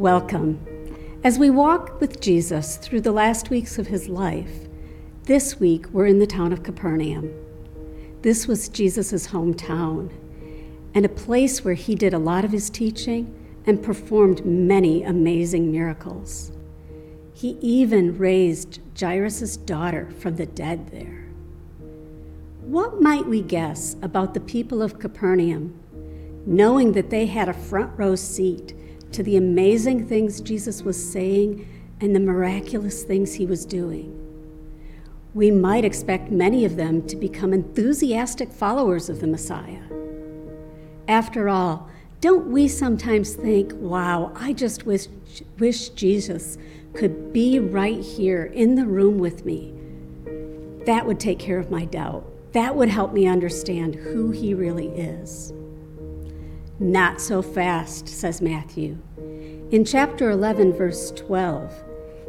Welcome. As we walk with Jesus through the last weeks of his life, this week we're in the town of Capernaum. This was Jesus' hometown and a place where he did a lot of his teaching and performed many amazing miracles. He even raised Jairus' daughter from the dead there. What might we guess about the people of Capernaum, knowing that they had a front row seat to the amazing things Jesus was saying and the miraculous things he was doing? We might expect many of them to become enthusiastic followers of the Messiah. After all, don't we sometimes think, wow, I just wish, wish Jesus could be right here in the room with me? That would take care of my doubt. That would help me understand who he really is. Not so fast, says Matthew. In chapter 11, verse 12,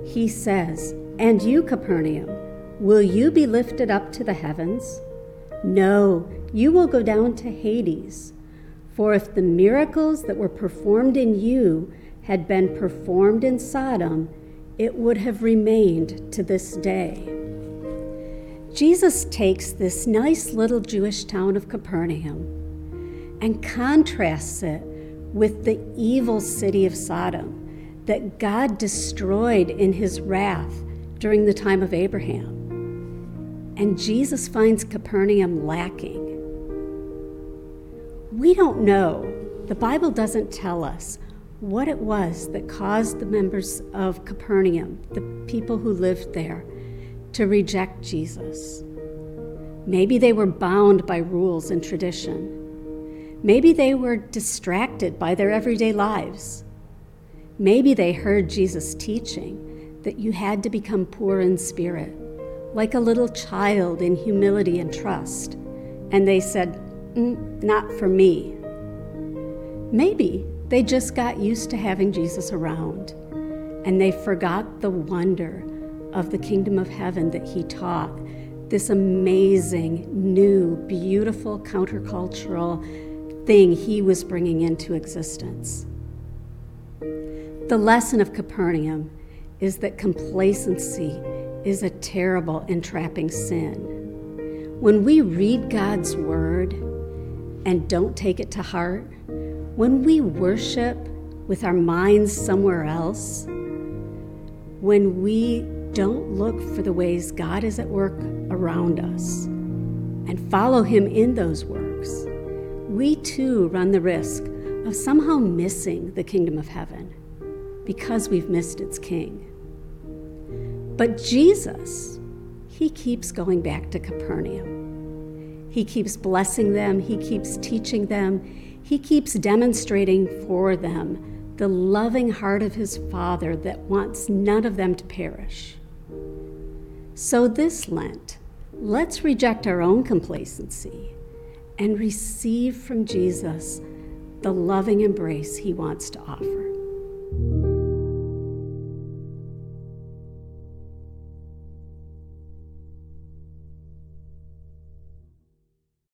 he says, And you, Capernaum, will you be lifted up to the heavens? No, you will go down to Hades. For if the miracles that were performed in you had been performed in Sodom, it would have remained to this day. Jesus takes this nice little Jewish town of Capernaum and contrasts it with the evil city of Sodom that God destroyed in his wrath during the time of Abraham. And Jesus finds Capernaum lacking. We don't know, the Bible doesn't tell us what it was that caused the members of Capernaum, the people who lived there, to reject Jesus. Maybe they were bound by rules and tradition. Maybe they were distracted by their everyday lives. Maybe they heard Jesus teaching that you had to become poor in spirit, like a little child in humility and trust. And they said, mm, Not for me. Maybe they just got used to having Jesus around and they forgot the wonder of the kingdom of heaven that he taught, this amazing, new, beautiful, countercultural thing he was bringing into existence. The lesson of Capernaum is that complacency is a terrible, entrapping sin. When we read God's word and don't take it to heart, when we worship with our minds somewhere else, when we don't look for the ways God is at work around us and follow Him in those works, we too run the risk of somehow missing the kingdom of heaven because we've missed its king. But Jesus, He keeps going back to Capernaum. He keeps blessing them, He keeps teaching them, He keeps demonstrating for them the loving heart of His Father that wants none of them to perish. So, this Lent, let's reject our own complacency and receive from Jesus the loving embrace he wants to offer.